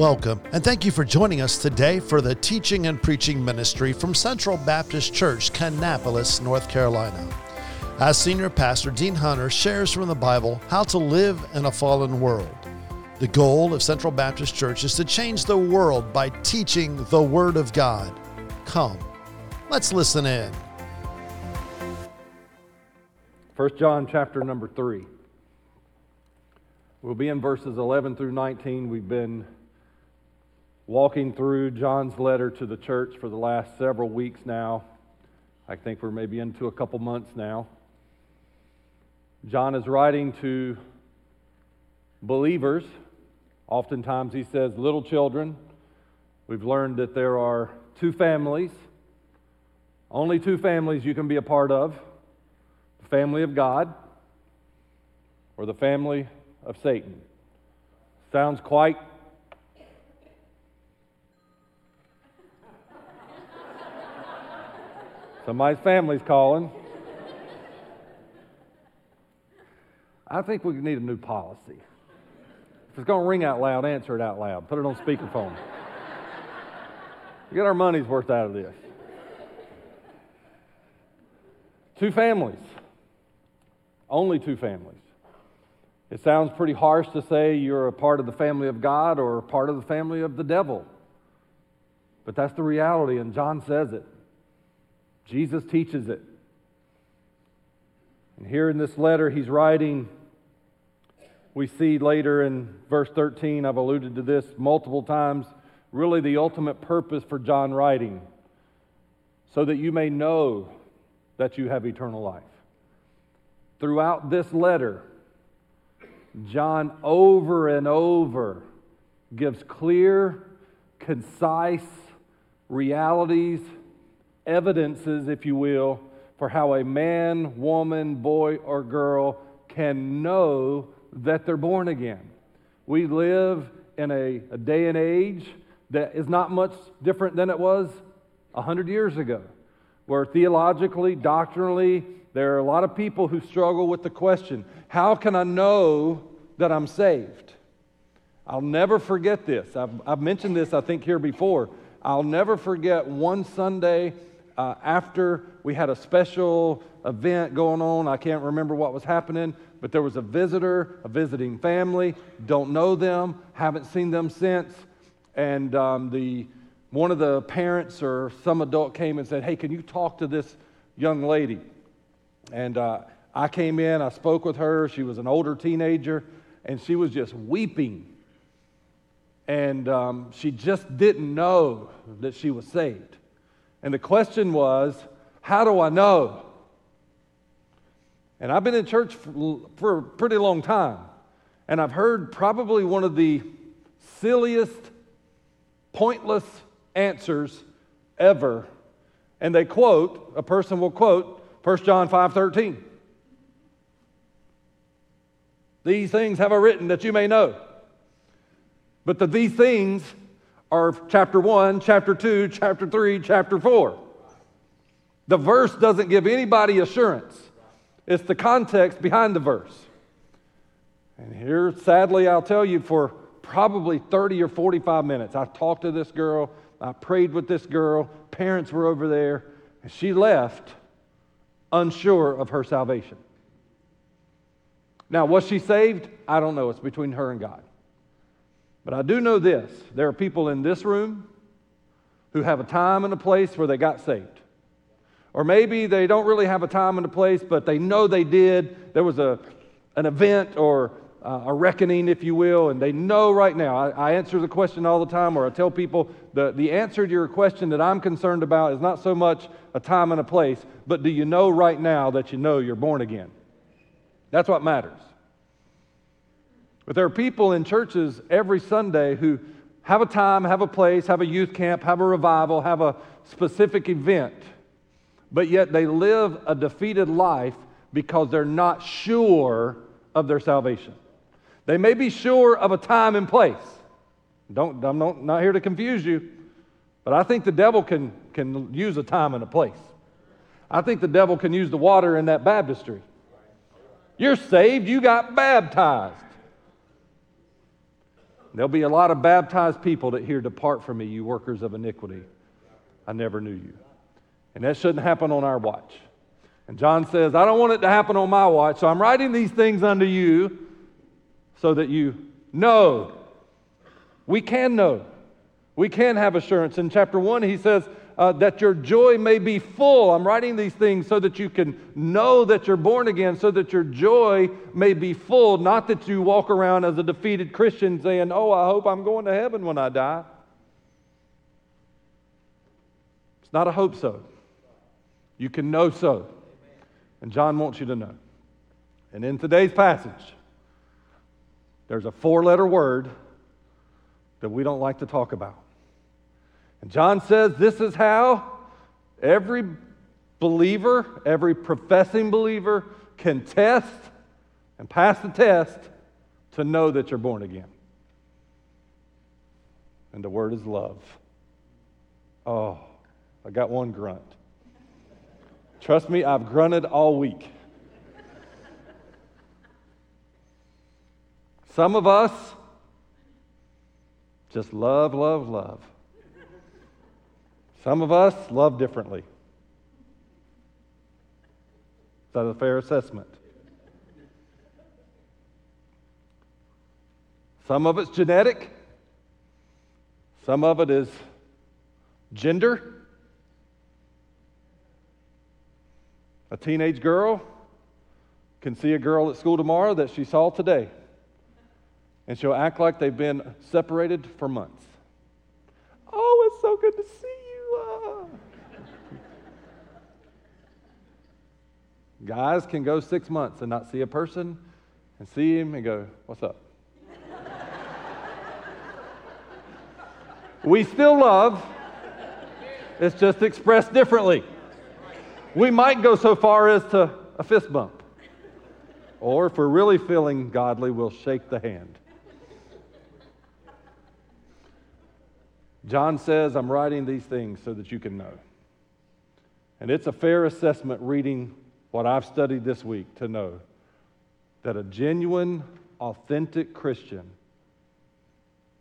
Welcome, and thank you for joining us today for the teaching and preaching ministry from Central Baptist Church, Kannapolis, North Carolina. As Senior Pastor Dean Hunter shares from the Bible how to live in a fallen world. The goal of Central Baptist Church is to change the world by teaching the Word of God. Come, let's listen in. 1 John chapter number 3. We'll be in verses 11 through 19. We've been walking through John's letter to the church for the last several weeks now. I think we're maybe into a couple months now. John is writing to believers. Oftentimes he says little children. We've learned that there are two families, only two families you can be a part of the family of God or the family of Satan. Sounds quite Somebody's family's calling. I think we need a new policy. If it's going to ring out loud, answer it out loud. Put it on speakerphone. Get our money's worth out of this. Two families. Only two families. It sounds pretty harsh to say you're a part of the family of God or a part of the family of the devil. But that's the reality, and John says it. Jesus teaches it. And here in this letter he's writing, we see later in verse 13, I've alluded to this multiple times, really the ultimate purpose for John writing, so that you may know that you have eternal life. Throughout this letter, John over and over gives clear, concise realities evidences, if you will, for how a man, woman, boy, or girl can know that they're born again. We live in a, a day and age that is not much different than it was 100 years ago, where theologically, doctrinally, there are a lot of people who struggle with the question how can I know that I'm saved? I'll never forget this. I've, I've mentioned this, I think, here before. I'll never forget one Sunday uh, after we had a special event going on. I can't remember what was happening, but there was a visitor, a visiting family. Don't know them, haven't seen them since. And um, the, one of the parents or some adult came and said, Hey, can you talk to this young lady? And uh, I came in, I spoke with her. She was an older teenager, and she was just weeping. And um, she just didn't know that she was saved. And the question was, how do I know? And I've been in church for, a pretty long time, and I've heard probably one of the silliest, pointless answers ever. And they quote, a person will quote 1 John 5:13. These things have I written that you may know. But the these things are chapter 1, chapter 2, chapter 3, chapter 4. The verse doesn't give anybody assurance, it's the context behind the verse. And here, sadly, I'll tell you, for probably 30 or 45 minutes, I talked to this girl, I prayed with this girl, parents were over there, and she left unsure of her salvation. Now, was she saved? I don't know. It's between her and God. But I do know this there are people in this room who have a time and a place where they got saved. Or maybe they don't really have a time and a place, but they know they did. There was a, an event or uh, a reckoning, if you will, and they know right now. I, I, answer the question all the time, or I tell people the, the answer to your question that I'm concerned about is not so much a time and a place, but do you know right now that you know you're born again? That's what matters. But there are people in churches every Sunday who have a time, have a place, have a youth camp, have a revival, have a specific event, but yet they live a defeated life because they're not sure of their salvation. They may be sure of a time and place. Don't, I'm not, not here to confuse you, but I think the devil can, can use a time and a place. I think the devil can use the water in that baptistry. You're saved, you got baptized. There'll be a lot of baptized people that hear, Depart from me, you workers of iniquity. I never knew you. And that shouldn't happen on our watch. And John says, I don't want it to happen on my watch, so I'm writing these things unto you so that you know. We can know. We can have assurance. In chapter 1, he says, uh, that your joy may be full. I'm writing these things so that you can know that you're born again, so that your joy may be full, not that you walk around as a defeated Christian saying, Oh, I hope I'm going to heaven when I die. It's not a hope so. You can know so. And John wants you to know. And in today's passage, there's a four letter word that we don't like to talk about. And John says this is how every believer, every professing believer can test and pass the test to know that you're born again. And the word is love. Oh, I got one grunt. Trust me, I've grunted all week. Some of us just love, love, love. Some of us love differently. Is that a fair assessment? Some of it's genetic, some of it is gender. A teenage girl can see a girl at school tomorrow that she saw today, and she'll act like they've been separated for months. Oh, it's so good to see Guys can go six months and not see a person and see him and go, What's up? we still love, it's just expressed differently. We might go so far as to a fist bump. Or if we're really feeling godly, we'll shake the hand. John says, I'm writing these things so that you can know. And it's a fair assessment reading what I've studied this week to know that a genuine, authentic Christian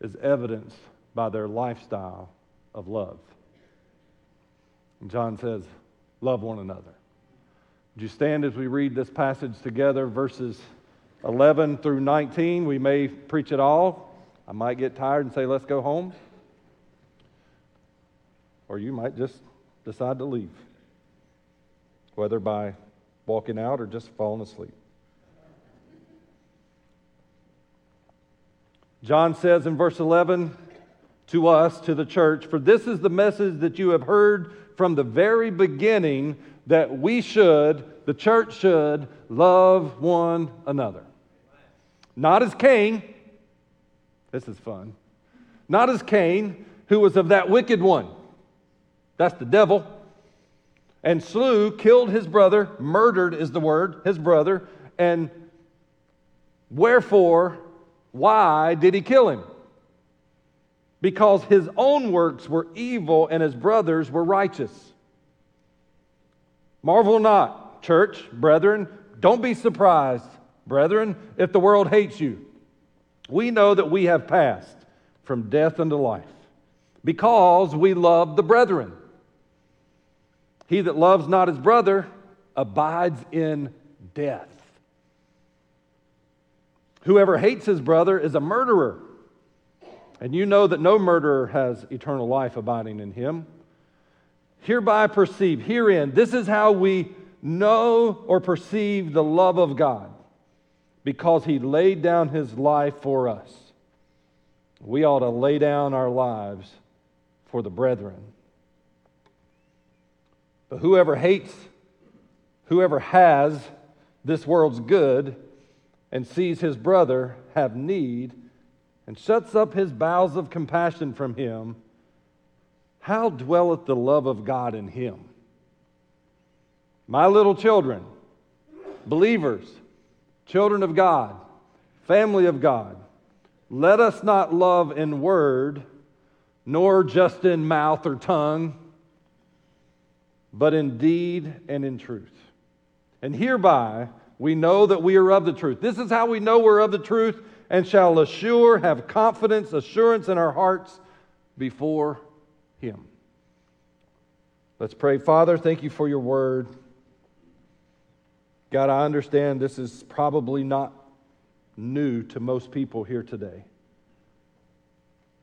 is evidenced by their lifestyle of love. And John says, Love one another. Would you stand as we read this passage together, verses 11 through 19? We may preach it all. I might get tired and say, Let's go home. Or you might just decide to leave, whether by walking out or just falling asleep. John says in verse 11 to us, to the church, For this is the message that you have heard from the very beginning that we should, the church should, love one another. Not as Cain, this is fun, not as Cain, who was of that wicked one. That's the devil and slew, killed his brother, murdered is the word, his brother, and wherefore, why did he kill him? Because his own works were evil and his brothers were righteous. Marvel not, church, brethren, don't be surprised, brethren, if the world hates you. We know that we have passed from death unto life because we love the brethren. He that loves not his brother abides in death. Whoever hates his brother is a murderer. And you know that no murderer has eternal life abiding in him. Hereby perceive, herein, this is how we know or perceive the love of God, because he laid down his life for us. We ought to lay down our lives for the brethren. But whoever hates, whoever has this world's good and sees his brother have need and shuts up his bowels of compassion from him, how dwelleth the love of God in him? My little children, believers, children of God, family of God, let us not love in word, nor just in mouth or tongue but in deed and in truth. And hereby we know that we are of the truth. This is how we know we're of the truth and shall assure, have confidence, assurance in our hearts before Him. Let's pray. Father, thank you for your word. God, I understand this is probably not new to most people here today.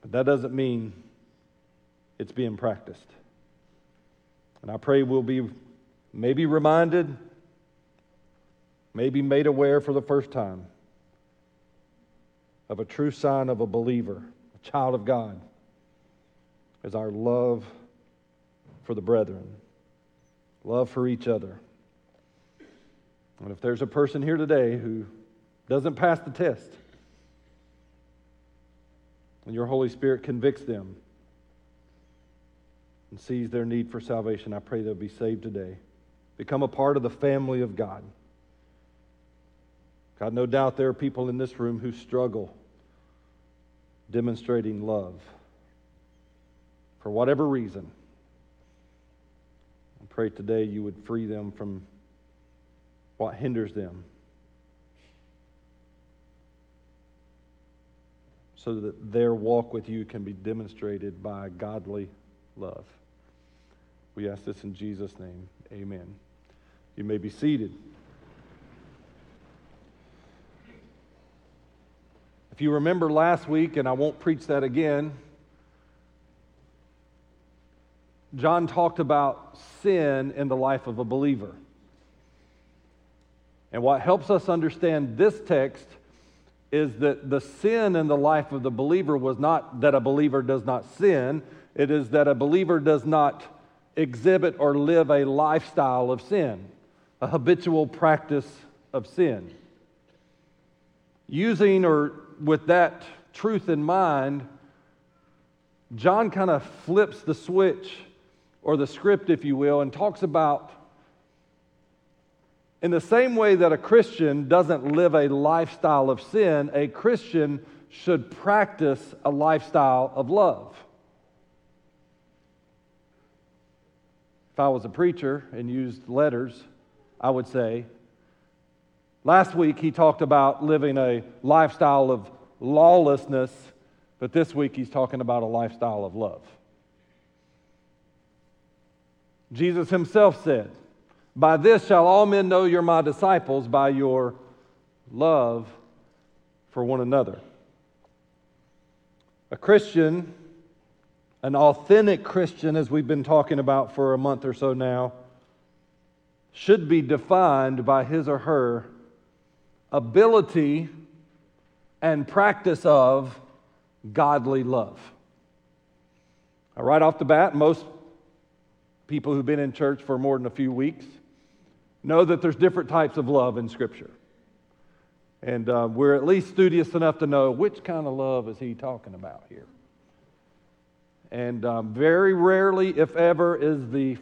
But that doesn't mean it's being practiced. And I pray we'll be maybe reminded, maybe made aware for the first time of a true sign of a believer, a child of God, is our love for the brethren, love for each other. And if there's a person here today who doesn't pass the test, and your Holy Spirit convicts them and sees their need for salvation, I pray they'll be saved today. Become a part of the family of God. God, no doubt there are people in this room who struggle demonstrating love for whatever reason. I pray today you would free them from what hinders them so that their walk with you can be demonstrated by godly love. We ask this in Jesus' name. Amen. You may be seated. If you remember last week, and I won't preach that again, John talked about sin in the life of a believer. And what helps us understand this text is that the sin in the life of the believer was not that a believer does not sin, it is that a believer does not exhibit or live a lifestyle of sin, a habitual practice of sin. Using or with that truth in mind, John kind of flips the switch or the script, if you will, and talks about in the same way that a Christian doesn't live a lifestyle of sin, a Christian should practice a lifestyle of love. If I was a preacher and used letters, I would say, Last week he talked about living a lifestyle of lawlessness, but this week he's talking about a lifestyle of love. Jesus himself said, By this shall all men know you're my disciples, by your love for one another. A Christian, an authentic Christian, as we've been talking about for a month or so now, should be defined by his or her ability and practice of godly love. Now, right off the bat, most people who've been in church for more than a few weeks know that there's different types of love in Scripture. And uh, we're at least studious enough to know which kind of love is he talking about here. And um, very rarely, if ever, is the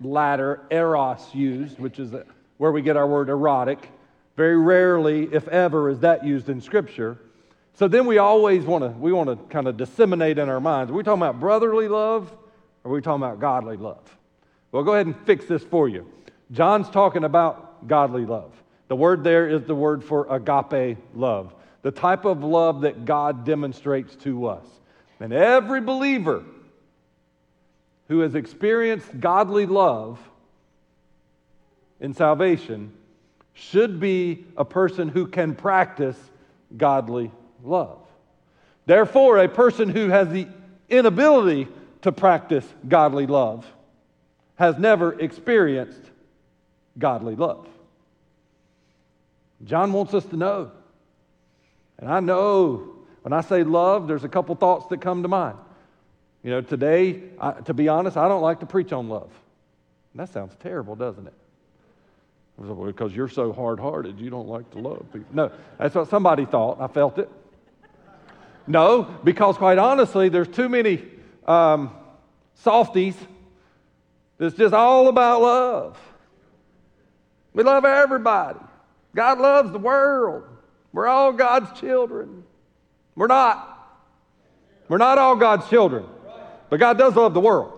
latter, eros, used, which is where we get our word erotic. Very rarely, if ever, is that used in Scripture. So then we always want to we want to kind of disseminate in our minds. Are we talking about brotherly love or are we talking about godly love? Well, go ahead and fix this for you. John's talking about godly love. The word there is the word for agape love, the type of love that God demonstrates to us. And every believer who has experienced godly love in salvation should be a person who can practice godly love. Therefore, a person who has the inability to practice godly love has never experienced godly love. John wants us to know. And I know when I say love, there's a couple thoughts that come to mind. You know, today, I, to be honest, I don't like to preach on love. And that sounds terrible, doesn't it? Because you're so hard hearted, you don't like to love people. No, that's what somebody thought. I felt it. No, because quite honestly, there's too many um, softies that's just all about love. We love everybody. God loves the world. We're all God's children. We're not. We're not all God's children. But God does love the world.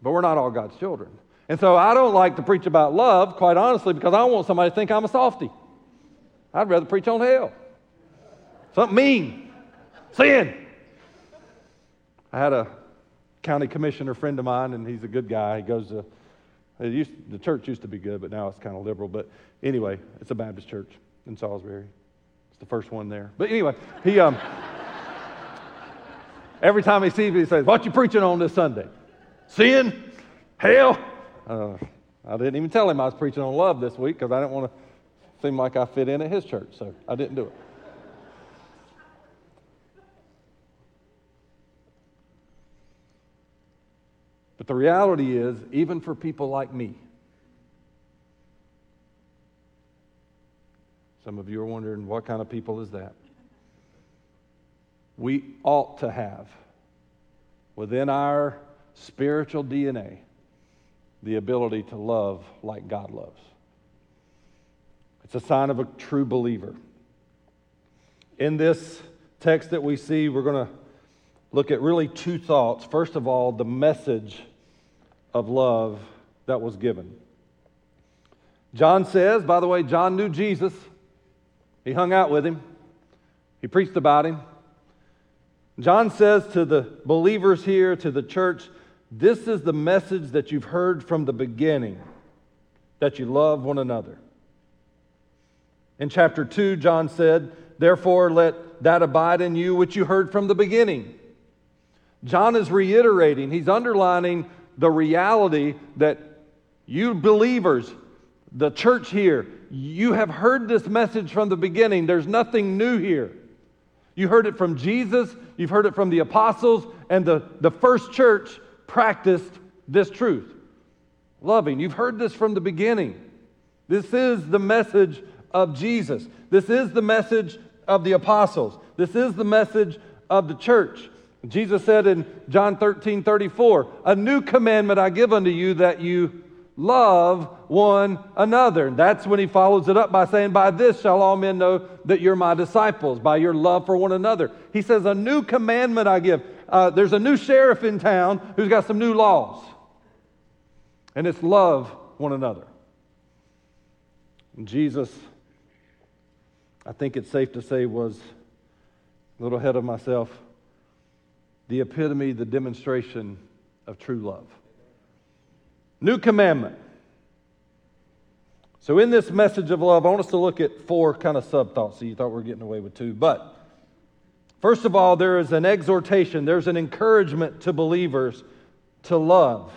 But we're not all God's children. And so I don't like to preach about love, quite honestly, because I don't want somebody to think I'm a softy. I'd rather preach on hell. Something mean. Sin. I had a county commissioner friend of mine, and he's a good guy. He goes to, used, the church used to be good, but now it's kind of liberal. But anyway, it's a Baptist church in Salisbury. It's the first one there. But anyway, he, um, every time he sees me, he says, What you preaching on this Sunday? Sin? Hell? Uh, I didn't even tell him I was preaching on love this week because I didn't want to seem like I fit in at his church, so I didn't do it. But the reality is, even for people like me, some of you are wondering, what kind of people is that? We ought to have within our spiritual DNA the ability to love like God loves. It's a sign of a true believer. In this text that we see, we're going to look at really two thoughts. First of all, the message of love that was given. John says, by the way, John knew Jesus. He hung out with him, he preached about him. John says to the believers here, to the church, this is the message that you've heard from the beginning that you love one another. In chapter 2, John said, Therefore, let that abide in you which you heard from the beginning. John is reiterating, he's underlining the reality that you believers, the church here, you have heard this message from the beginning. There's nothing new here. You heard it from Jesus, you've heard it from the apostles, and the, the first church practiced this truth. Loving. You've heard this from the beginning. This is the message of Jesus. This is the message of the apostles. This is the message of the church. Jesus said in John 13 34, A new commandment I give unto you that you love one another. And that's when he follows it up by saying, By this shall all men know that you're my disciples, by your love for one another. He says, A new commandment I give. Uh, there's a new sheriff in town who's got some new laws, and it's love one another. And Jesus, I think it's safe to say, was a little ahead of myself the epitome, the demonstration of true love. New commandment. So, in this message of love, I want us to look at four kind of sub thoughts. So, you thought we were getting away with two. But, first of all, there is an exhortation, there's an encouragement to believers to love.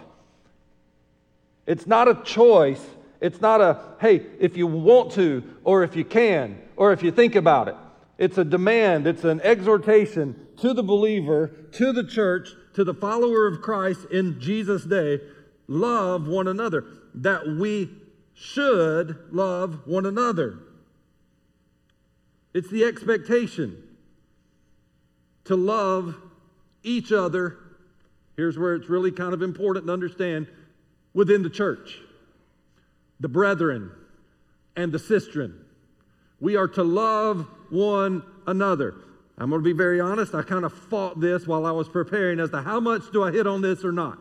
It's not a choice. It's not a, hey, if you want to, or if you can, or if you think about it. It's a demand, it's an exhortation to the believer, to the church, to the follower of Christ in Jesus' day love one another, that we should love one another. It's the expectation to love each other. Here's where it's really kind of important to understand within the church the brethren and the sistren. We are to love one another. I'm going to be very honest. I kind of fought this while I was preparing as to how much do I hit on this or not.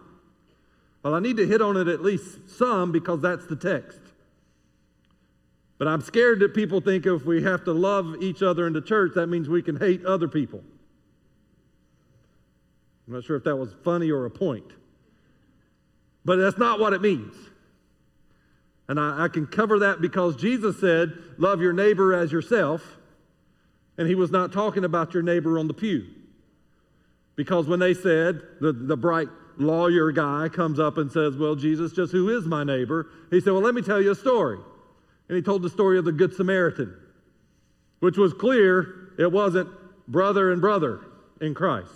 Well, I need to hit on it at least some because that's the text. But I'm scared that people think if we have to love each other in the church, that means we can hate other people. I'm not sure if that was funny or a point. But that's not what it means. And I, I can cover that because Jesus said, Love your neighbor as yourself. And he was not talking about your neighbor on the pew. Because when they said, the, the bright lawyer guy comes up and says, Well, Jesus, just who is my neighbor? He said, Well, let me tell you a story. And he told the story of the Good Samaritan, which was clear it wasn't brother and brother in Christ.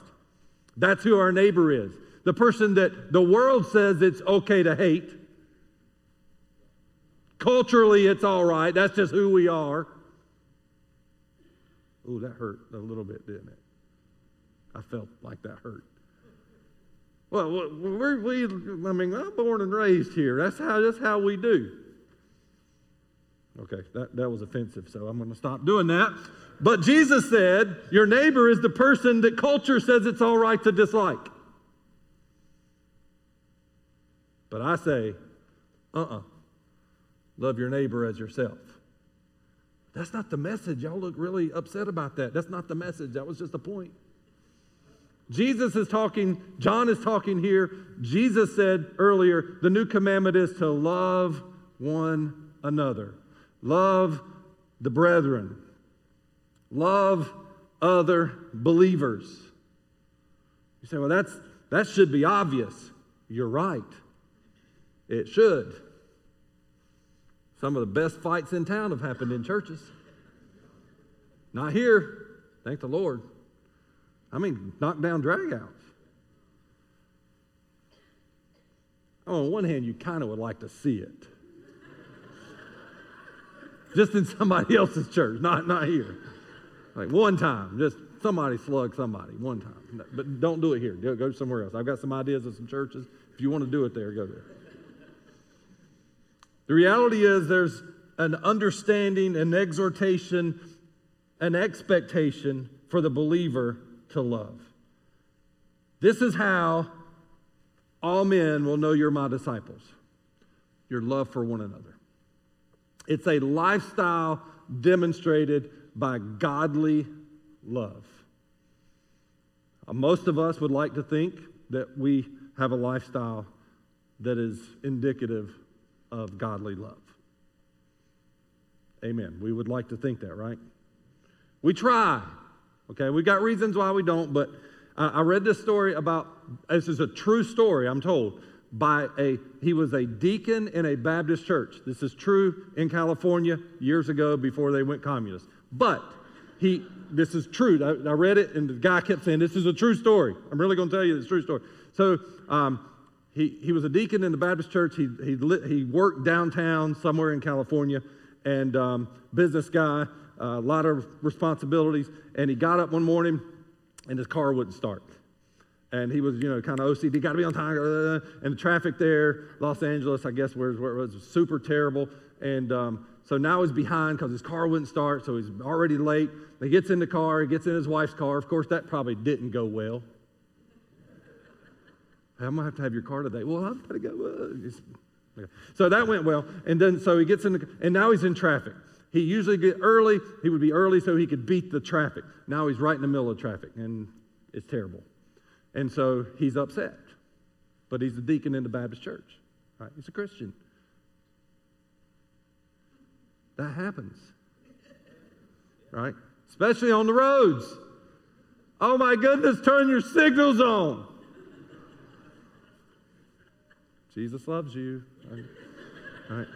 That's who our neighbor is. The person that the world says it's okay to hate. Culturally, it's all right. That's just who we are. Oh, that hurt a little bit, didn't it? I felt like that hurt. Well, we're, we, I mean, I'm born and raised here. That's how, that's how we do. Okay, that, that was offensive, so I'm going to stop doing that. But Jesus said, Your neighbor is the person that culture says it's all right to dislike. But I say, uh uh-uh. uh, love your neighbor as yourself. That's not the message. Y'all look really upset about that. That's not the message. That was just the point. Jesus is talking, John is talking here. Jesus said earlier, the new commandment is to love one another, love the brethren, love other believers. You say, well, that's, that should be obvious. You're right. It should. Some of the best fights in town have happened in churches. Not here, thank the Lord. I mean, knockdown dragouts. Oh, on one hand, you kind of would like to see it. just in somebody else's church, not, not here. Like one time, just somebody slug somebody one time. But don't do it here. Go somewhere else. I've got some ideas of some churches. If you want to do it there, go there. The reality is there's an understanding, an exhortation, an expectation for the believer to love. This is how all men will know you're my disciples your love for one another. It's a lifestyle demonstrated by godly love. Uh, most of us would like to think that we have a lifestyle that is indicative of godly love. Amen. We would like to think that, right? We try. Okay, we got reasons why we don't, but I read this story about this is a true story, I'm told, by a he was a deacon in a Baptist church. This is true in California years ago before they went communist. But he this is true. I, I read it, and the guy kept saying, "This is a true story." I'm really going to tell you it's true story. So um, he, he was a deacon in the Baptist church. He, he, lit, he worked downtown somewhere in California and um, business guy, a uh, lot of responsibilities. And he got up one morning and his car wouldn't start. And he was, you know, kind of OCD, got to be on time. Uh, and the traffic there, Los Angeles, I guess, where, where it was super terrible. And um, so now he's behind because his car wouldn't start. So he's already late. He gets in the car, he gets in his wife's car. Of course, that probably didn't go well. I'm gonna have to have your car today. Well, I've got to go. Okay. So that went well, and then so he gets in, the, and now he's in traffic. He usually get early. He would be early so he could beat the traffic. Now he's right in the middle of traffic, and it's terrible. And so he's upset, but he's a deacon in the Baptist church. Right? He's a Christian. That happens, right? Especially on the roads. Oh my goodness! Turn your signals on. Jesus loves you. Right?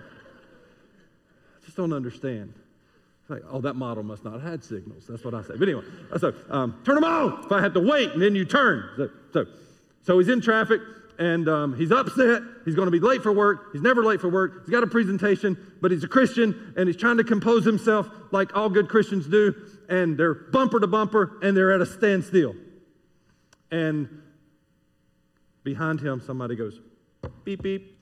Don't understand. It's like, oh, that model must not have had signals. That's what I say. But anyway, so um, turn them off. If I had to wait and then you turn. So, so, so he's in traffic and um, he's upset. He's going to be late for work. He's never late for work. He's got a presentation, but he's a Christian and he's trying to compose himself like all good Christians do. And they're bumper to bumper and they're at a standstill. And behind him, somebody goes, beep, beep.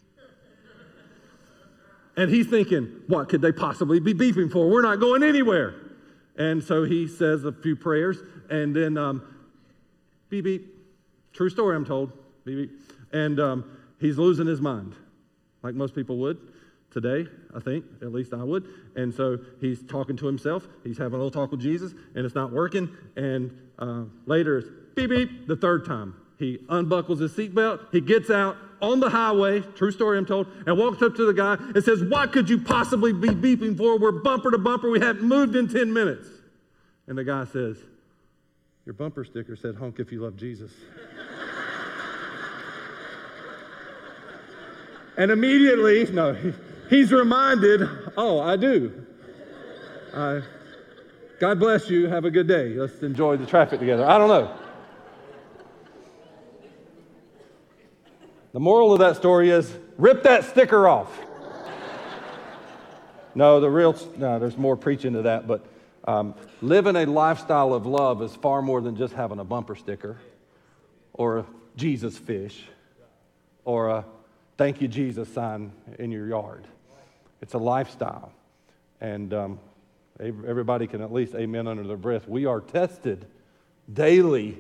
And he's thinking, what could they possibly be beeping for? We're not going anywhere. And so he says a few prayers, and then um, beep, beep. True story, I'm told. Beep, beep. And um, he's losing his mind, like most people would today, I think. At least I would. And so he's talking to himself. He's having a little talk with Jesus, and it's not working. And uh, later, it's beep, beep, the third time. He unbuckles his seatbelt. He gets out on the highway, true story I'm told, and walks up to the guy and says, What could you possibly be beeping for? We're bumper to bumper. We haven't moved in 10 minutes. And the guy says, Your bumper sticker said, Honk if you love Jesus. and immediately, no, he's reminded, Oh, I do. I, God bless you. Have a good day. Let's enjoy the traffic together. I don't know. The moral of that story is rip that sticker off. no, the real, no, there's more preaching to that, but um, living a lifestyle of love is far more than just having a bumper sticker or a Jesus fish or a thank you, Jesus sign in your yard. It's a lifestyle. And um, everybody can at least amen under their breath. We are tested daily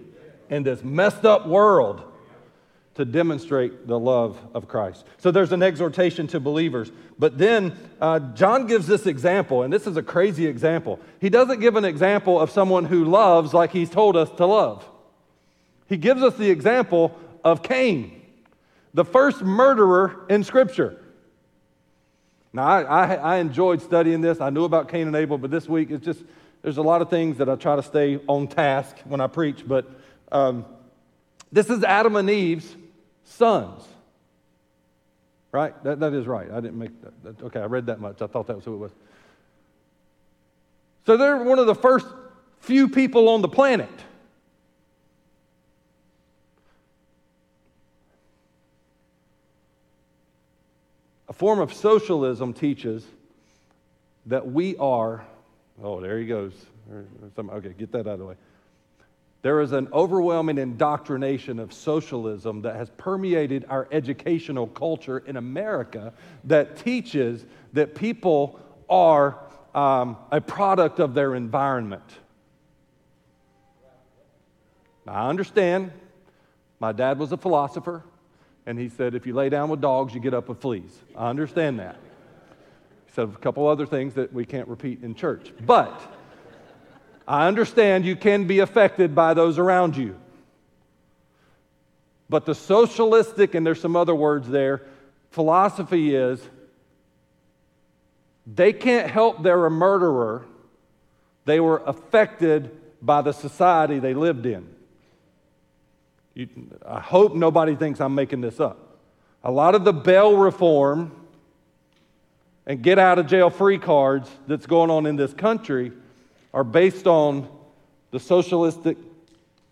in this messed up world to demonstrate the love of Christ. So there's an exhortation to believers. But then uh, John gives this example, and this is a crazy example. He doesn't give an example of someone who loves like he's told us to love. He gives us the example of Cain, the first murderer in Scripture. Now, I, I, I enjoyed studying this. I knew about Cain and Abel, but this week it's just, there's a lot of things that I try to stay on task when I preach. But um, this is Adam and Eve's sons. Right? That, that is right. I didn't make that, that. Okay, I read that much. I thought that was who it was. So they're one of the first few people on the planet. A form of socialism teaches that we are, oh, there he goes. Okay, get that out of the way. There is an overwhelming indoctrination of socialism that has permeated our educational culture in America that teaches that people are um, a product of their environment. I understand. My dad was a philosopher, and he said, if you lay down with dogs, you get up with fleas. I understand that. He said a couple other things that we can't repeat in church. But I understand you can be affected by those around you. But the socialistic, and there's some other words there, philosophy is they can't help they're a murderer. They were affected by the society they lived in. You, I hope nobody thinks I'm making this up. A lot of the bail reform and get out of jail free cards that's going on in this country are based on the socialistic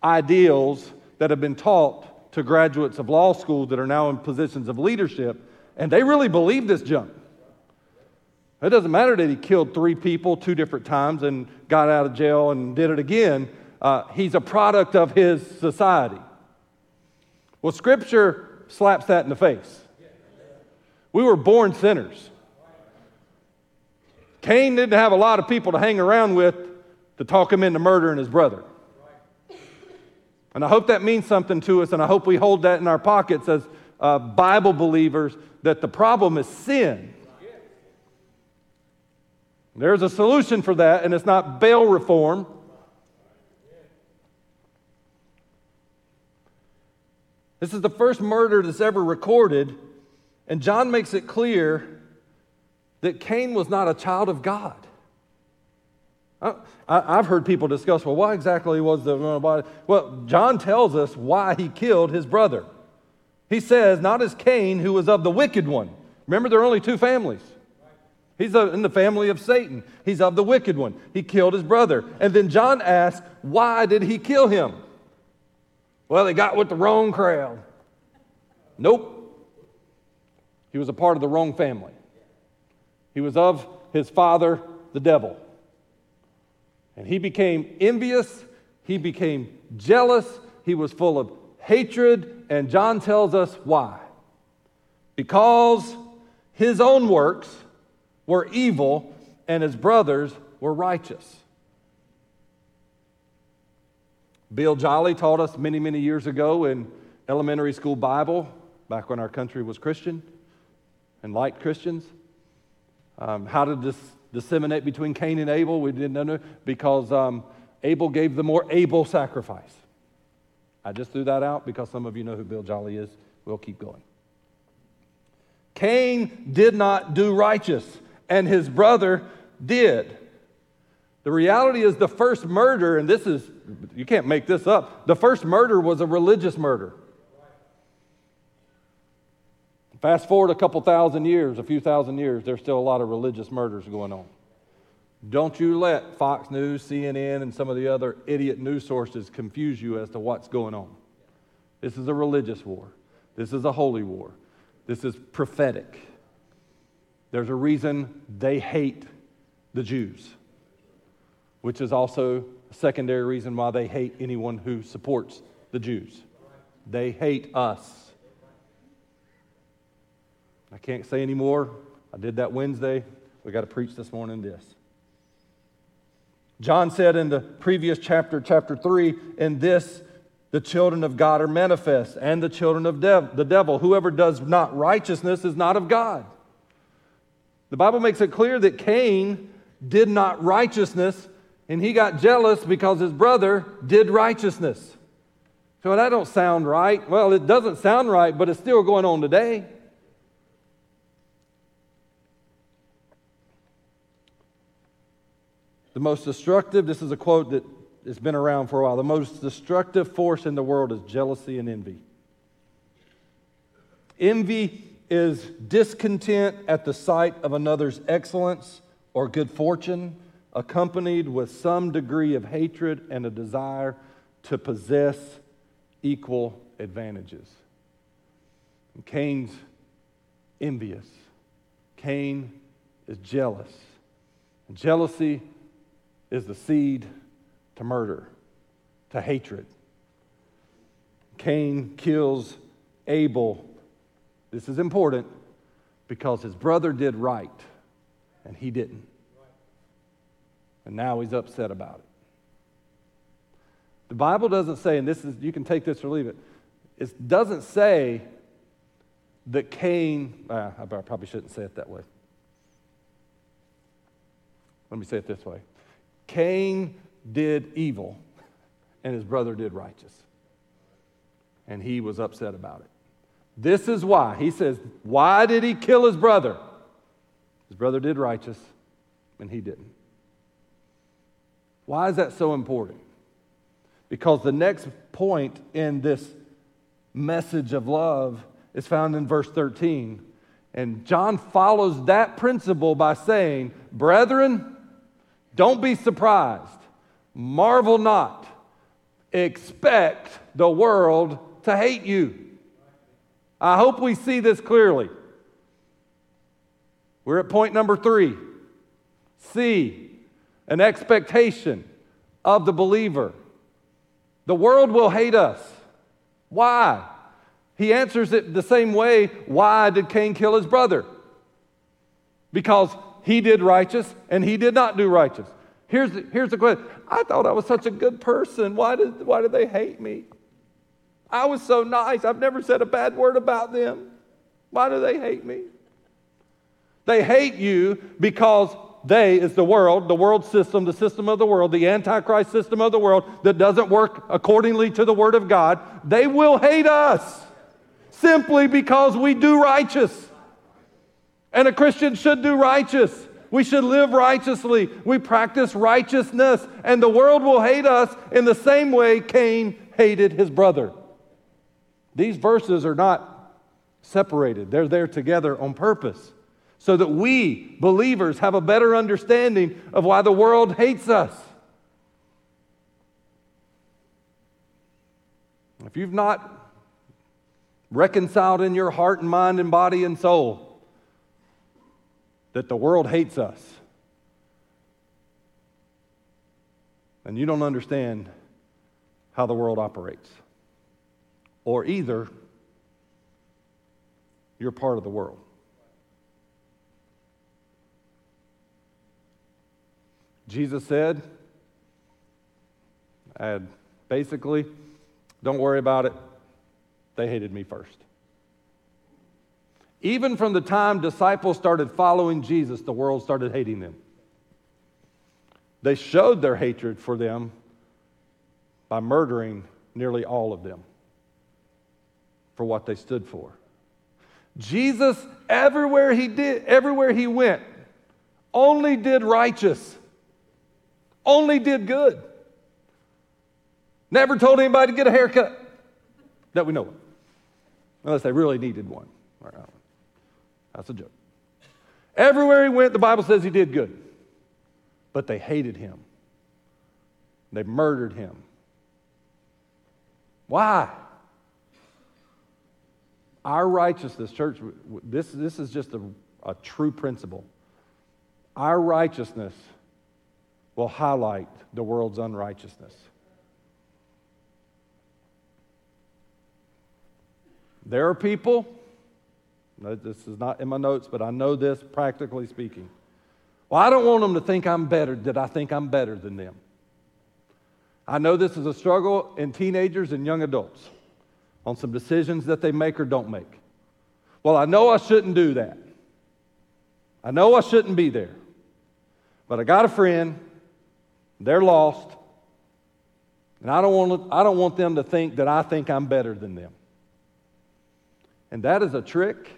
ideals that have been taught to graduates of law school that are now in positions of leadership, and they really believe this junk. It doesn't matter that he killed three people two different times and got out of jail and did it again. Uh, he's a product of his society. Well, Scripture slaps that in the face. We were born sinners. Cain didn't have a lot of people to hang around with to talk him into murdering his brother. And I hope that means something to us, and I hope we hold that in our pockets as uh, Bible believers that the problem is sin. There's a solution for that, and it's not bail reform. This is the first murder that's ever recorded, and John makes it clear that Cain was not a child of God. I, have heard people discuss, well, why exactly was the body? Well, John tells us why he killed his brother. He says, not as Cain, who was of the wicked one. Remember, there are only two families. He's in the family of Satan. He's of the wicked one. He killed his brother. And then John asks, why did he kill him? Well, he got with the wrong crowd. Nope. He was a part of the wrong family. He was of his father, the devil. And he became envious, he became jealous, he was full of hatred, and John tells us why. Because his own works were evil and his brothers were righteous. Bill Jolly taught us many, many years ago in elementary school Bible, back when our country was Christian and liked Christians, um, how to dis- disseminate between Cain and Abel. We didn't know because um, Abel gave the more able sacrifice. I just threw that out because some of you know who Bill Jolly is. We'll keep going. Cain did not do righteous, and his brother did. The reality is, the first murder, and this is, you can't make this up, the first murder was a religious murder. Fast forward a couple thousand years, a few thousand years, there's still a lot of religious murders going on. Don't you let Fox News, CNN, and some of the other idiot news sources confuse you as to what's going on. This is a religious war. This is a holy war. This is prophetic. There's a reason they hate the Jews, which is also a secondary reason why they hate anyone who supports the Jews. They hate us. I can't say anymore. I did that Wednesday. We got to preach this morning this. John said in the previous chapter, chapter 3, in this, the children of God are manifest, and the children of dev- the devil. Whoever does not righteousness is not of God. The Bible makes it clear that Cain did not righteousness, and he got jealous because his brother did righteousness. So that don't sound right. Well, it doesn't sound right, but it's still going on today. The most destructive, this is a quote that has been around for a while. The most destructive force in the world is jealousy and envy. Envy is discontent at the sight of another's excellence or good fortune, accompanied with some degree of hatred and a desire to possess equal advantages. And Cain's envious. Cain is jealous. And jealousy is the seed to murder, to hatred. Cain kills Abel. This is important because his brother did right and he didn't. And now he's upset about it. The Bible doesn't say, and this is, you can take this or leave it, it doesn't say that Cain, uh, I probably shouldn't say it that way. Let me say it this way Cain did evil, and his brother did righteous. And he was upset about it. This is why. He says, Why did he kill his brother? His brother did righteous, and he didn't. Why is that so important? Because the next point in this message of love is found in verse 13. And John follows that principle by saying, Brethren, don't be surprised Marvel not. Expect the world to hate you. I hope we see this clearly. We're at point number three. See, an expectation of the believer. The world will hate us. Why? He answers it the same way. Why did Cain kill his brother? Because he did righteous and he did not do righteous. Here's the, here's the question I thought I was such a good person. Why did, why did they hate me? I was so nice. I've never said a bad word about them. Why do they hate me? They hate you because they is the world, the world system, the system of the world, the antichrist system of the world that doesn't work accordingly to the word of God. They will hate us simply because we do righteous. And a Christian should do righteous. We should live righteously. We practice righteousness, and the world will hate us in the same way Cain hated his brother. These verses are not separated, they're there together on purpose so that we, believers, have a better understanding of why the world hates us. If you've not reconciled in your heart and mind and body and soul that the world hates us. And you don't understand how the world operates. Or either you're part of the world. Jesus said, basically, don't worry about it. They hated me first. Even from the time disciples started following Jesus, the world started hating them. They showed their hatred for them by murdering nearly all of them for what they stood for. Jesus, everywhere he did, everywhere he went, only did righteous, only did good. Never told anybody to get a haircut that we know of, unless they really needed one. Uh, That's a joke. Everywhere he went, the Bible says he did good. But they hated him, they murdered him. Why? Our righteousness, church, this, this is just a, a true principle. Our righteousness will highlight the world's unrighteousness. There are people this is not in my notes, but I know this practically speaking. Well, I don't want them to think I'm better, that I think I'm better than them. I know this is a struggle in teenagers and young adults on some decisions that they make or don't make. Well, I know I shouldn't do that. I know I shouldn't be there. But I got a friend, they're lost, and I don't want, I don't want them to think that I think I'm better than them. And that is a trick,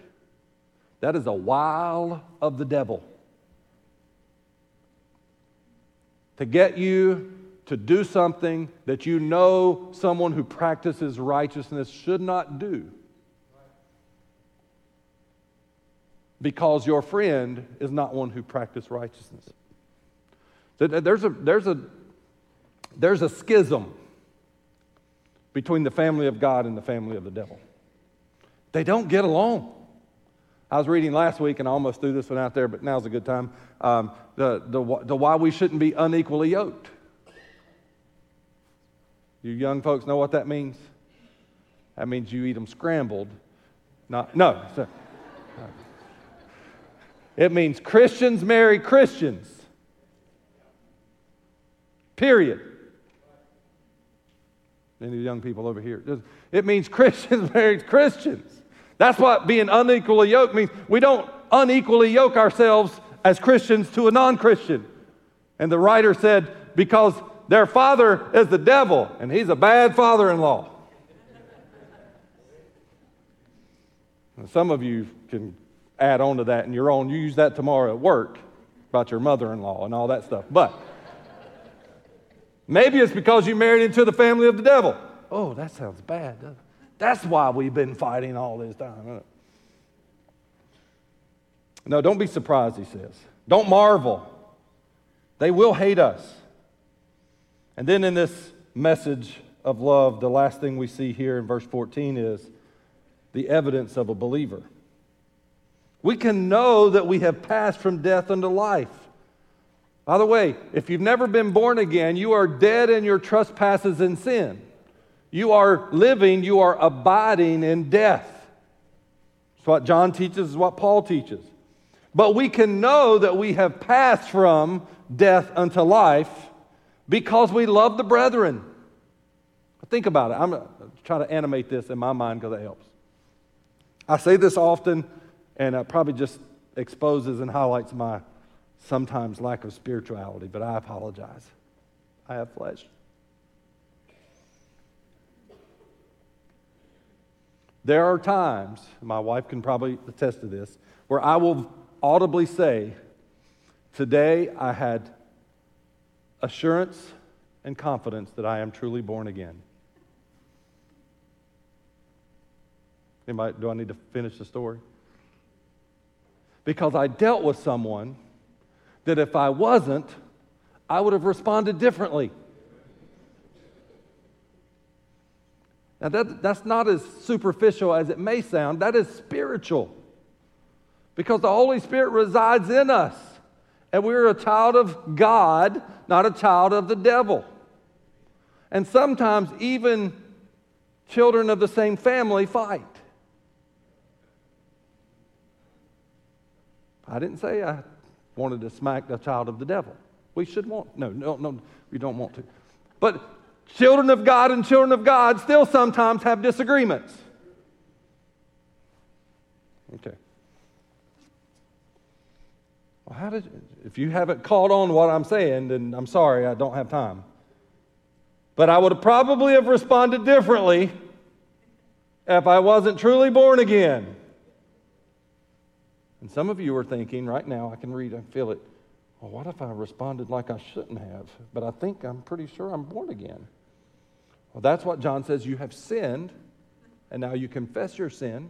that is a wile of the devil. To get you to do something that you know someone who practices righteousness should not do. Because your friend is not one who practices righteousness. There's a, there's, a, there's a schism between the family of God and the family of the devil. They don't get along. I was reading last week, and I almost threw this one out there, but now's a good time. Um, the, the, the why we shouldn't be unequally yoked. You young folks know what that means? That means you eat them scrambled. Not, no. It means Christians marry Christians. Period. Any young people over here? It means Christians marry Christians. That's what being unequally yoked means. We don't unequally yoke ourselves as Christians to a non Christian. And the writer said, because their father is the devil, and he's a bad father in law. Some of you can add on to that in your own. You use that tomorrow at work about your mother in law and all that stuff. But maybe it's because you married into the family of the devil. Oh, that sounds bad. That's why we've been fighting all this time. No, don't be surprised, he says. Don't marvel. They will hate us. And then in this message of love, the last thing we see here in verse 14 is the evidence of a believer. We can know that we have passed from death unto life. By the way, if you've never been born again, you are dead in your trespasses and sin. You are living, you are abiding in death. It's what John teaches, is what Paul teaches. But we can know that we have passed from death unto life because we love the brethren. Think about it. I'm going to try to animate this in my mind because it helps. I say this often, and it probably just exposes and highlights my sometimes lack of spirituality, but I apologize. I have flesh. There are times, my wife can probably attest to this, where I will audibly say, Today I had assurance and confidence that I am truly born again. Anybody, do I need to finish the story? Because I dealt with someone that if I wasn't, I would have responded differently. Now, that, that's not as superficial as it may sound, that is spiritual. Because the Holy Spirit resides in us. And we're a child of God, not a child of the devil. And sometimes even children of the same family fight. I didn't say I wanted to smack the child of the devil. We should want, no, no, no, we don't want to. But children of God and children of God still sometimes have disagreements. Okay. Well, how did, if you haven't caught on what I'm saying, then I'm sorry, I don't have time. But I would probably have responded differently if I wasn't truly born again. And some of you are thinking right now, I can read and feel it. Well, what if I responded like I shouldn't have? But I think I'm pretty sure I'm born again. Well, that's what John says. You have sinned, and now you confess your sin,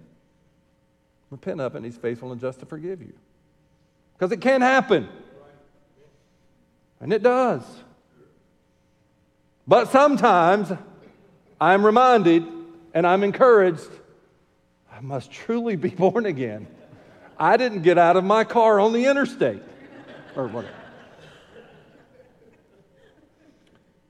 repent of it, and he's faithful and just to forgive you. Because it can happen. And it does. But sometimes I'm reminded and I'm encouraged I must truly be born again. I didn't get out of my car on the interstate or whatever.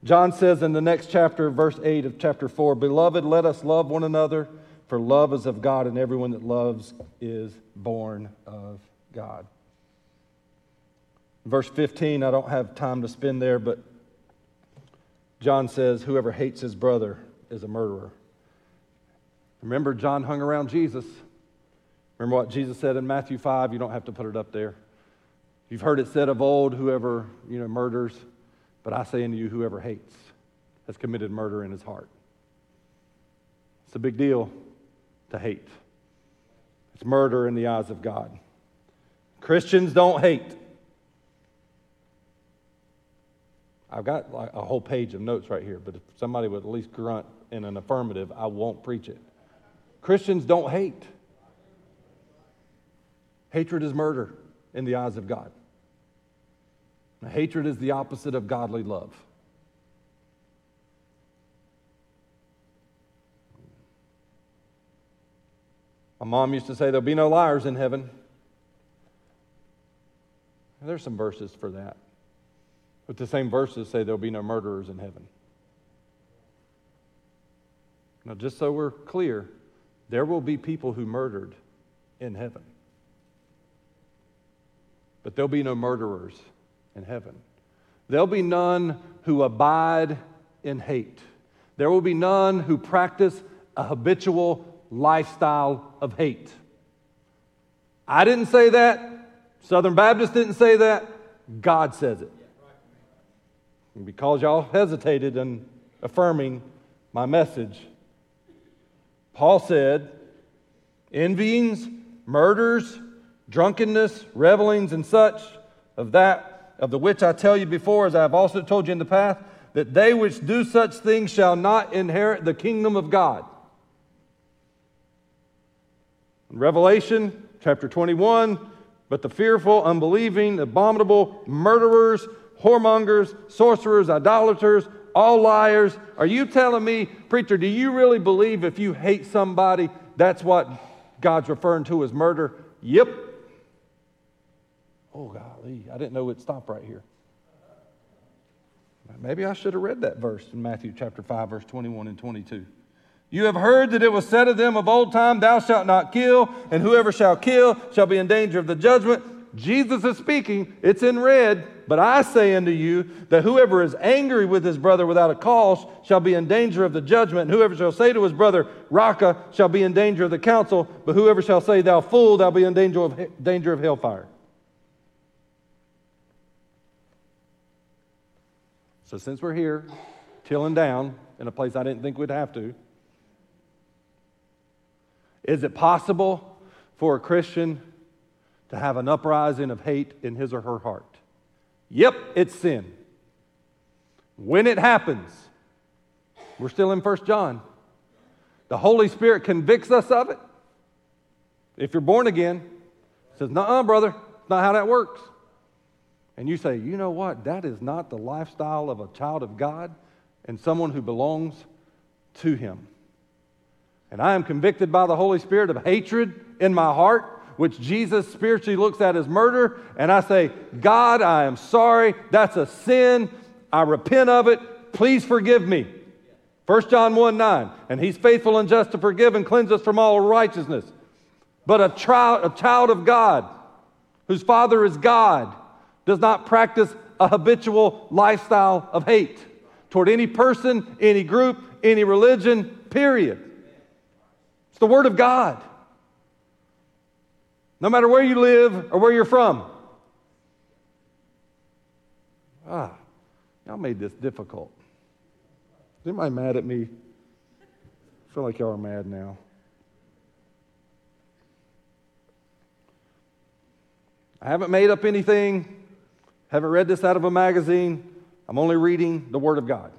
John says in the next chapter, verse 8 of chapter 4 Beloved, let us love one another, for love is of God, and everyone that loves is born of God. Verse 15, I don't have time to spend there, but John says, Whoever hates his brother is a murderer. Remember, John hung around Jesus. Remember what Jesus said in Matthew 5? You don't have to put it up there. You've heard it said of old, whoever you know murders, but I say unto you, whoever hates has committed murder in his heart. It's a big deal to hate. It's murder in the eyes of God. Christians don't hate. I've got like a whole page of notes right here, but if somebody would at least grunt in an affirmative, I won't preach it. Christians don't hate. Hatred is murder in the eyes of God. Hatred is the opposite of godly love. My mom used to say, There'll be no liars in heaven. There's some verses for that. But the same verses say there'll be no murderers in heaven. Now, just so we're clear, there will be people who murdered in heaven. But there'll be no murderers in heaven. There'll be none who abide in hate. There will be none who practice a habitual lifestyle of hate. I didn't say that. Southern Baptists didn't say that. God says it. And because y'all hesitated in affirming my message, Paul said, envyings, murders, drunkenness, revelings, and such, of that, of the which I tell you before, as I have also told you in the past, that they which do such things shall not inherit the kingdom of God. In Revelation chapter 21, but the fearful, unbelieving, abominable, murderers, whoremongers, sorcerers, idolaters, all liars. Are you telling me, preacher, do you really believe if you hate somebody, that's what God's referring to as murder? Yep. Oh, golly, I didn't know it'd stop right here. Maybe I should have read that verse in Matthew chapter 5, verse 21 and 22. You have heard that it was said of them of old time, Thou shalt not kill, and whoever shall kill shall be in danger of the judgment. Jesus is speaking, it's in red, but I say unto you that whoever is angry with his brother without a cause shall be in danger of the judgment, and whoever shall say to his brother, Raca, shall be in danger of the council, but whoever shall say, Thou fool, thou be in danger of, danger of hellfire. So, since we're here, tilling down in a place I didn't think we'd have to, is it possible for a Christian to have an uprising of hate in his or her heart? Yep, it's sin. When it happens, we're still in 1 John. The Holy Spirit convicts us of it. If you're born again, says, "No, brother, it's not how that works." And you say, "You know what? That is not the lifestyle of a child of God and someone who belongs to Him." and I am convicted by the Holy Spirit of hatred in my heart, which Jesus spiritually looks at as murder, and I say, God, I am sorry. That's a sin. I repent of it. Please forgive me. 1 John 1 9. And he's faithful and just to forgive and cleanse us from all righteousness. But a child, a child of God, whose father is God, does not practice a habitual lifestyle of hate toward any person, any group, any religion, period. It's the Word of God. No matter where you live or where you're from. Ah, y'all made this difficult. Is anybody mad at me? I feel like y'all are mad now. I haven't made up anything, haven't read this out of a magazine. I'm only reading the Word of God.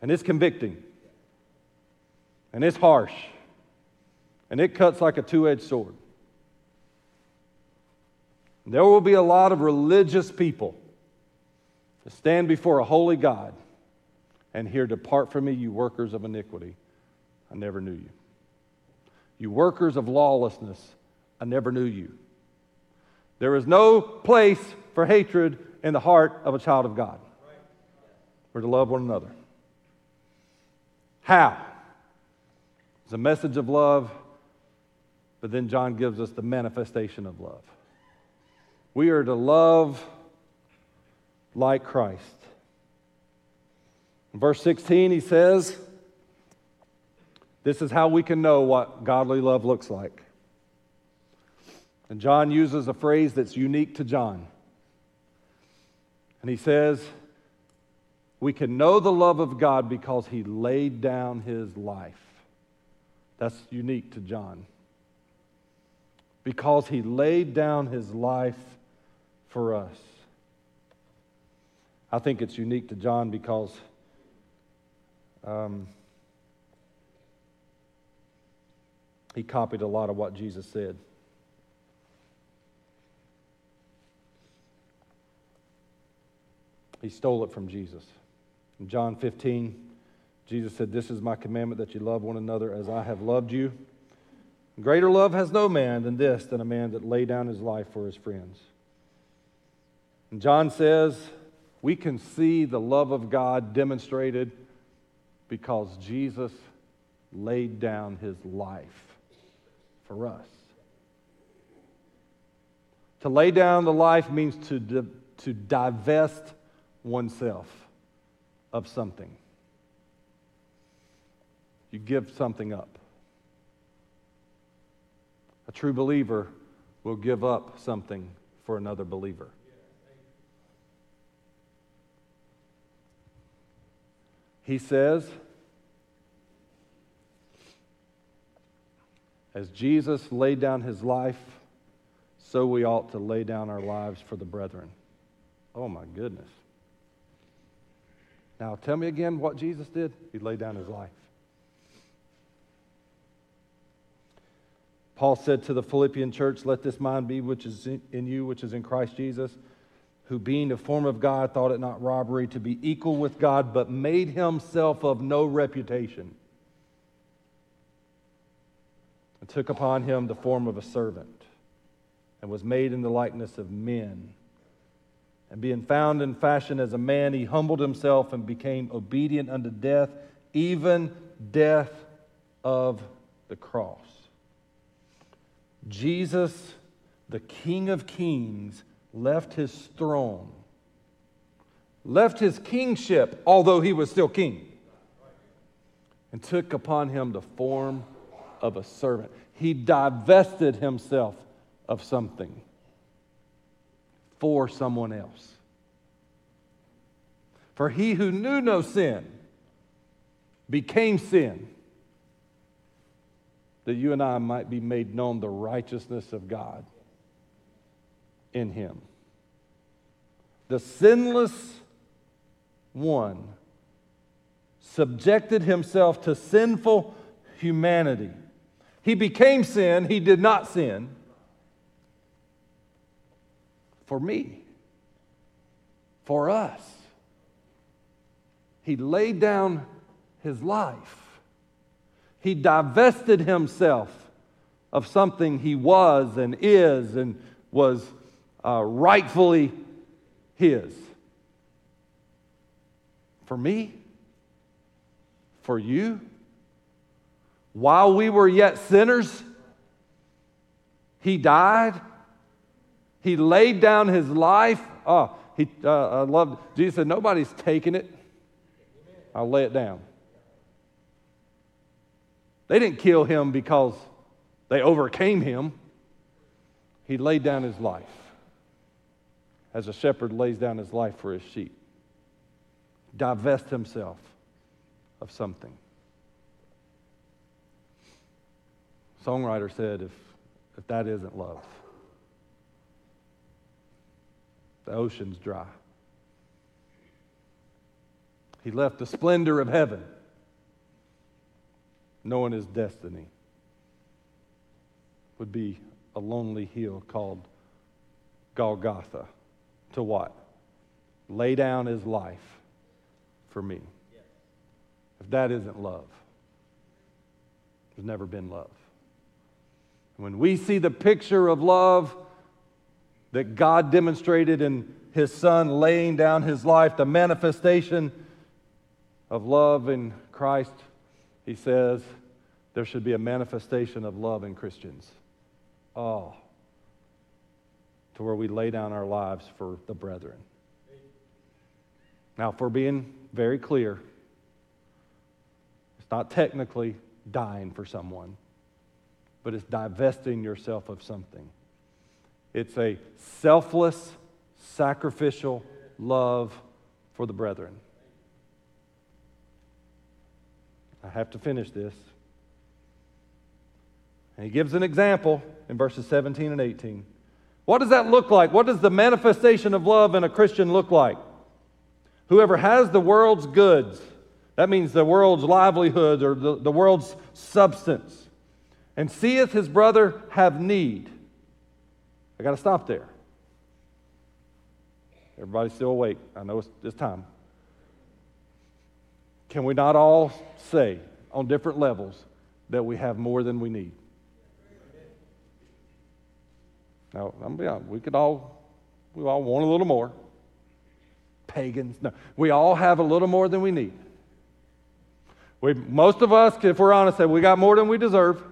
And it's convicting and it's harsh, and it cuts like a two edged sword. There will be a lot of religious people to stand before a holy God and hear, Depart from me, you workers of iniquity. I never knew you. You workers of lawlessness, I never knew you. There is no place for hatred in the heart of a child of God. We're to love one another. How? It's a message of love, but then John gives us the manifestation of love. We are to love like Christ. In verse 16, he says, This is how we can know what godly love looks like. And John uses a phrase that's unique to John. And he says, We can know the love of God because he laid down his life. That's unique to John. Because he laid down his life for us. I think it's unique to John because um, he copied a lot of what Jesus said. He stole it from Jesus. In John 15, Jesus said, This is my commandment that you love one another as I have loved you. Greater love has no man than this, than a man that lay down his life for his friends. And John says, we can see the love of God demonstrated because Jesus laid down his life for us. To lay down the life means to, to divest oneself of something. You give something up. A true believer will give up something for another believer. He says, as Jesus laid down his life, so we ought to lay down our lives for the brethren. Oh my goodness. Now, tell me again what Jesus did. He laid down his life. Paul said to the Philippian church, Let this mind be which is in you, which is in Christ Jesus, who being a form of God thought it not robbery to be equal with God, but made himself of no reputation, and took upon him the form of a servant, and was made in the likeness of men. And being found in fashion as a man, he humbled himself and became obedient unto death, even death of the cross. Jesus, the King of Kings, left his throne, left his kingship, although he was still king, and took upon him the form of a servant. He divested himself of something for someone else. For he who knew no sin became sin, that you and I might be made known the righteousness of God in him. The sinless one subjected himself to sinful humanity. He became sin, he did not sin for me, for us. He laid down his life. He divested himself of something he was and is and was uh, rightfully his. For me, for you, while we were yet sinners, he died he laid down his life. Oh, he, uh, I love, Jesus said, nobody's taking it. I'll lay it down. They didn't kill him because they overcame him. He laid down his life as a shepherd lays down his life for his sheep. Divest himself of something. Songwriter said, if, if that isn't love, the ocean's dry. He left the splendor of heaven, knowing his destiny would be a lonely hill called Golgotha. To what? Lay down his life for me. If that isn't love, there's never been love. When we see the picture of love, that God demonstrated in his son laying down his life, the manifestation of love in Christ, he says there should be a manifestation of love in Christians. Oh, to where we lay down our lives for the brethren. Now, for being very clear, it's not technically dying for someone, but it's divesting yourself of something. It's a selfless, sacrificial love for the brethren. I have to finish this. And he gives an example in verses 17 and 18. What does that look like? What does the manifestation of love in a Christian look like? Whoever has the world's goods, that means the world's livelihood or the, the world's substance, and seeth his brother have need. I got to stop there. Everybody's still awake. I know it's, it's time. Can we not all say on different levels that we have more than we need? Now, I'm be honest, we could all, we all want a little more. Pagans, no. We all have a little more than we need. We, most of us, if we're honest, say we got more than we deserve.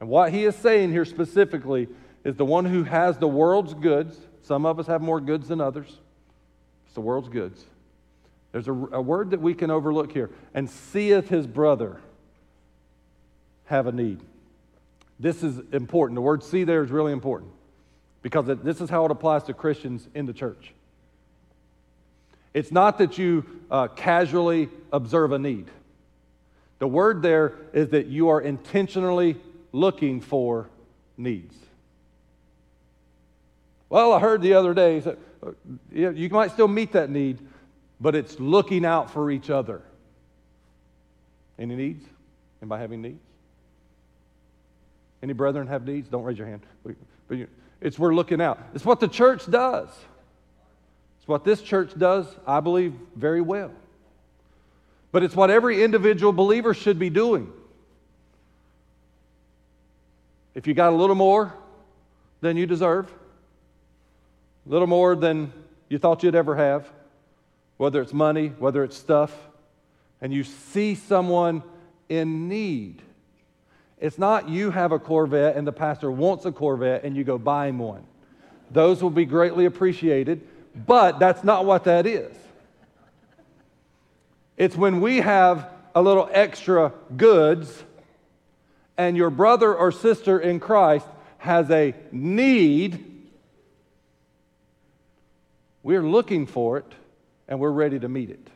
And what he is saying here specifically is the one who has the world's goods. Some of us have more goods than others. It's the world's goods. There's a, a word that we can overlook here. And seeth his brother have a need. This is important. The word see there is really important because it, this is how it applies to Christians in the church. It's not that you uh, casually observe a need. The word there is that you are intentionally looking for needs. Well, I heard the other day, so, uh, you might still meet that need, but it's looking out for each other. Any needs? Anybody having needs? Any brethren have needs? Don't raise your hand. But it's we're looking out. It's what the church does. It's what this church does, I believe, very well. But it's what every individual believer should be doing. If you got a little more than you deserve, a little more than you thought you'd ever have, whether it's money, whether it's stuff, and you see someone in need, it's not you have a Corvette and the pastor wants a Corvette and you go buy him one. Those will be greatly appreciated, but that's not what that is. It's when we have a little extra goods and your brother or sister in Christ has a need, we're looking for it and we're ready to meet it.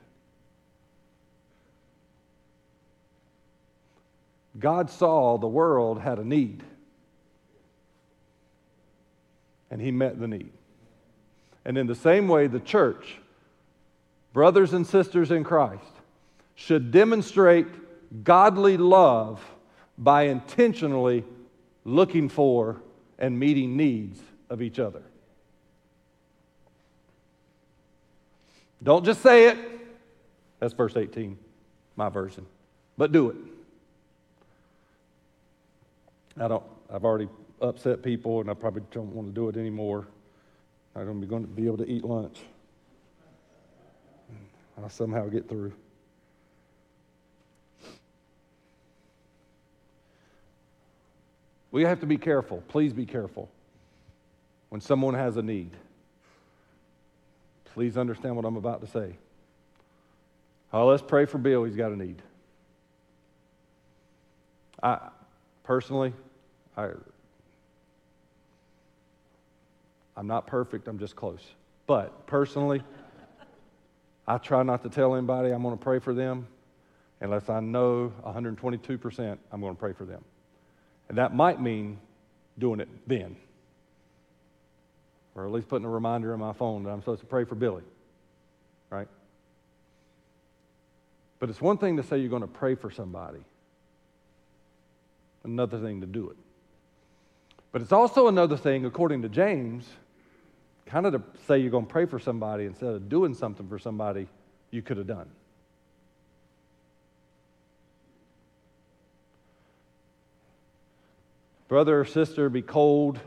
God saw the world had a need, and He met the need. And in the same way, the church, brothers and sisters in Christ, should demonstrate godly love by intentionally looking for and meeting needs of each other. Don't just say it. That's verse 18, my version. But do it. I don't, I've already upset people and I probably don't want to do it anymore. Going to be going to be able to eat lunch. I'll somehow get through. We have to be careful. Please be careful when someone has a need. Please understand what I'm about to say. Oh, let's pray for Bill. He's got a need. I, Personally, I, I'm not perfect, I'm just close. But personally, I try not to tell anybody I'm going to pray for them unless I know 122% I'm going to pray for them. And that might mean doing it then. Or at least putting a reminder in my phone that I'm supposed to pray for Billy. Right? But it's one thing to say you're going to pray for somebody another thing to do it. But it's also another thing, according to James, kind of to say you're going to pray for somebody instead of doing something for somebody you could have done. Brother or sister, be cold,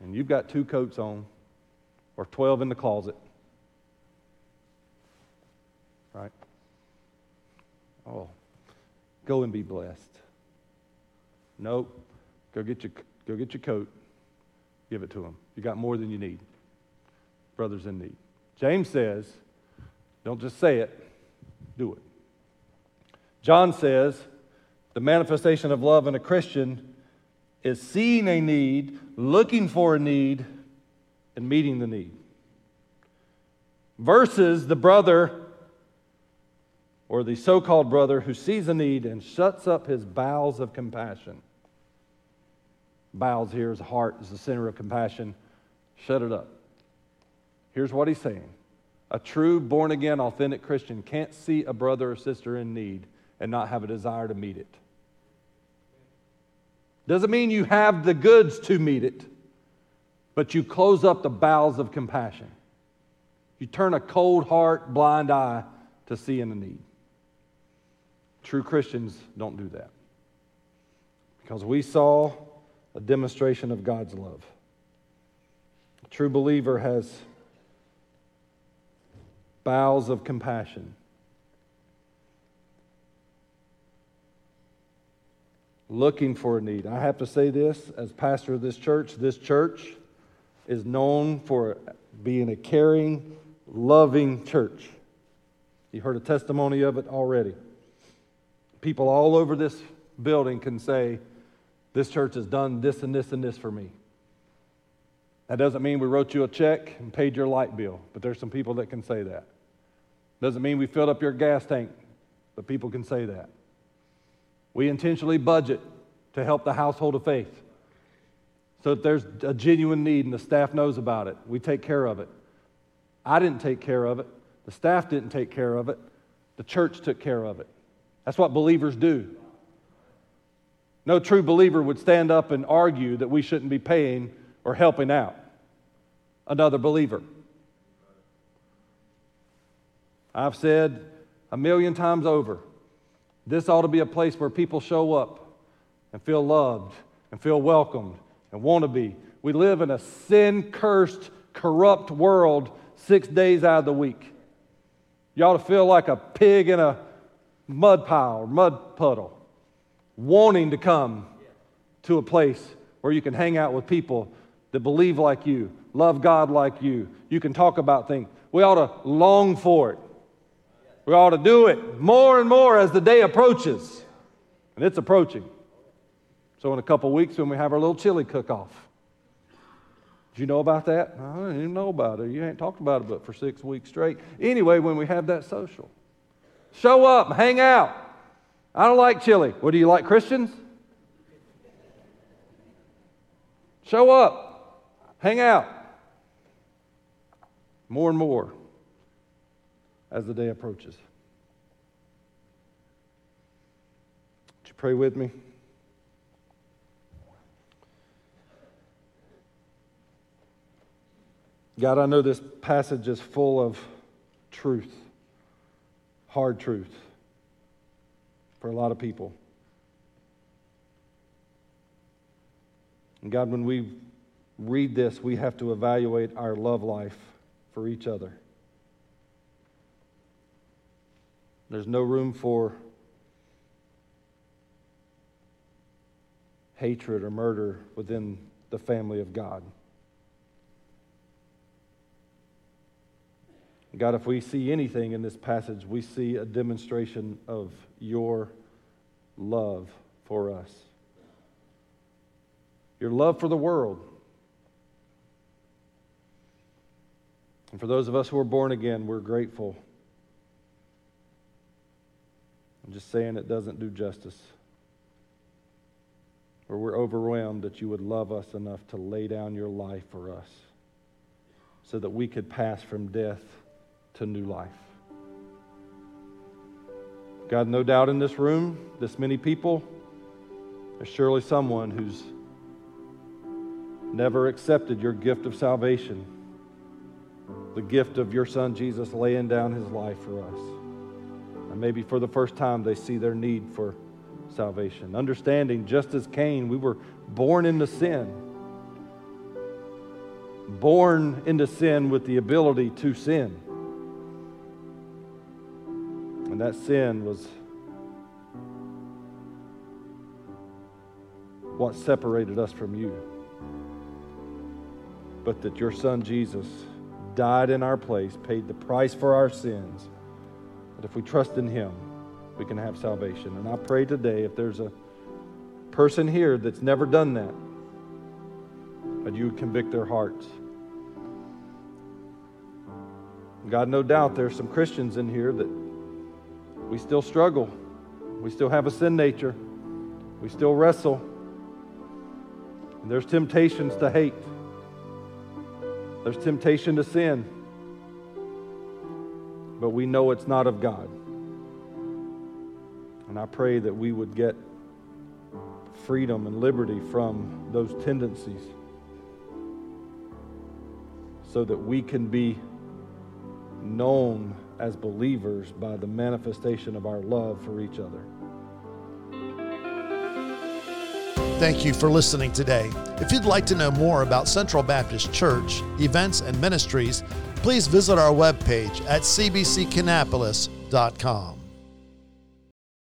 and you've got two coats on, or 12 in the closet. Right? Oh, Go and be blessed. Nope. Go get your, go get your coat. Give it to them. You got more than you need. Brothers in need. James says, don't just say it, Do it. John says the manifestation of love in a Christian is seeing a need, looking for a need, and meeting the need. Versus the brother or the so called brother who sees a need and shuts up his bowels of compassion. Bowels here is heart, is the center of compassion. Shut it up. Here's what he's saying a true, born again, authentic Christian can't see a brother or sister in need and not have a desire to meet it. Doesn't mean you have the goods to meet it, but you close up the bowels of compassion. You turn a cold heart, blind eye to seeing the need. True Christians don't do that because we saw a demonstration of God's love. A true believer has bowels of compassion. Looking for a need. I have to say this as pastor of this church, this church is known for being a caring, loving church. You heard a testimony of it already. People all over this building can say, This church has done this and this and this for me. That doesn't mean we wrote you a check and paid your light bill, but there's some people that can say that. Doesn't mean we filled up your gas tank, but people can say that. We intentionally budget to help the household of faith. So if there's a genuine need and the staff knows about it, we take care of it. I didn't take care of it. The staff didn't take care of it. The church took care of it. That's what believers do. No true believer would stand up and argue that we shouldn't be paying or helping out another believer. I've said a million times over this ought to be a place where people show up and feel loved and feel welcomed and want to be. We live in a sin cursed, corrupt world six days out of the week. You ought to feel like a pig in a mud pile or mud puddle, wanting to come to a place where you can hang out with people that believe like you, love God like you. You can talk about things. We ought to long for it. We ought to do it more and more as the day approaches. And it's approaching. So, in a couple weeks, when we have our little chili cook off, did you know about that? I didn't even know about it. You ain't talked about it but for six weeks straight. Anyway, when we have that social, show up, hang out. I don't like chili. What do you like, Christians? Show up, hang out. More and more as the day approaches. Would you pray with me? God, I know this passage is full of truth, hard truth for a lot of people. And God, when we read this, we have to evaluate our love life for each other. There's no room for hatred or murder within the family of God. God, if we see anything in this passage, we see a demonstration of your love for us. Your love for the world. And for those of us who are born again, we're grateful. I'm just saying it doesn't do justice. Or we're overwhelmed that you would love us enough to lay down your life for us so that we could pass from death to new life. God, no doubt in this room, this many people, there's surely someone who's never accepted your gift of salvation, the gift of your son Jesus laying down his life for us. Maybe for the first time they see their need for salvation. Understanding, just as Cain, we were born into sin, born into sin with the ability to sin. And that sin was what separated us from you. But that your son Jesus died in our place, paid the price for our sins, But if we trust in Him, we can have salvation. And I pray today if there's a person here that's never done that, that you would convict their hearts. God, no doubt there's some Christians in here that we still struggle. We still have a sin nature. We still wrestle. And there's temptations to hate. There's temptation to sin. But we know it's not of God. And I pray that we would get freedom and liberty from those tendencies so that we can be known as believers by the manifestation of our love for each other. Thank you for listening today. If you'd like to know more about Central Baptist Church, events, and ministries, please visit our webpage at cbckannapolis.com.